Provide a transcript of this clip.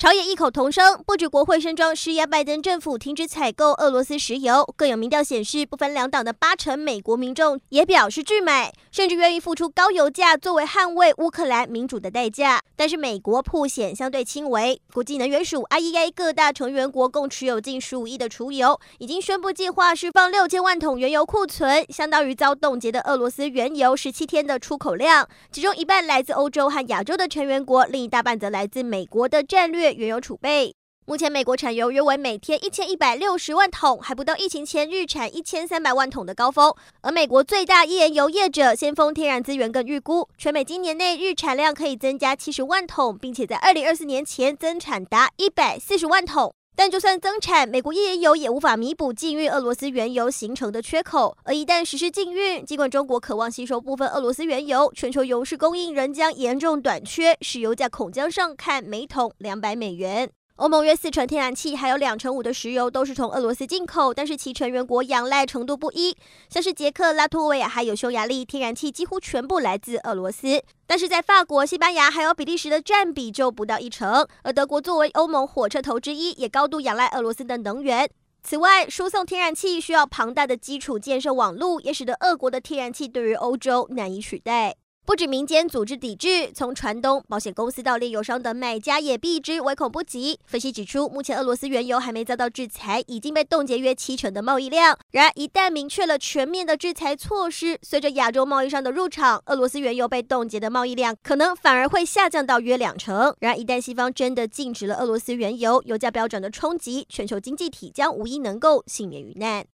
朝野异口同声，不止国会声张施压拜登政府停止采购俄罗斯石油，更有民调显示，不分两党的八成美国民众也表示拒买，甚至愿意付出高油价作为捍卫乌克兰民主的代价。但是美国曝险相对轻微，国际能源署 IEA 各大成员国共持有近十五亿的储油，已经宣布计划释放六千万桶原油库存，相当于遭冻结的俄罗斯原油十七天的出口量，其中一半来自欧洲和亚洲的成员国，另一大半则来自美国的战略。原油储备，目前美国产油约为每天一千一百六十万桶，还不到疫情前日产一千三百万桶的高峰。而美国最大页岩油业者先锋天然资源更预估，全美今年内日产量可以增加七十万桶，并且在二零二四年前增产达一百四十万桶。但就算增产，美国页岩油也无法弥补禁运俄罗斯原油形成的缺口。而一旦实施禁运，尽管中国渴望吸收部分俄罗斯原油，全球油市供应仍将严重短缺，使油价恐将上看每桶两百美元。欧盟约四成天然气，还有两成五的石油都是从俄罗斯进口，但是其成员国仰赖程度不一，像是捷克、拉脱维亚还有匈牙利，天然气几乎全部来自俄罗斯。但是在法国、西班牙还有比利时的占比就不到一成，而德国作为欧盟火车头之一，也高度仰赖俄罗斯的能源。此外，输送天然气需要庞大的基础建设网络，也使得俄国的天然气对于欧洲难以取代。不止民间组织抵制，从船东、保险公司到炼油商等买家也避之唯恐不及。分析指出，目前俄罗斯原油还没遭到制裁，已经被冻结约七成的贸易量。然而，一旦明确了全面的制裁措施，随着亚洲贸易商的入场，俄罗斯原油被冻结的贸易量可能反而会下降到约两成。然而，一旦西方真的禁止了俄罗斯原油，油价飙涨的冲击，全球经济体将无一能够幸免于难。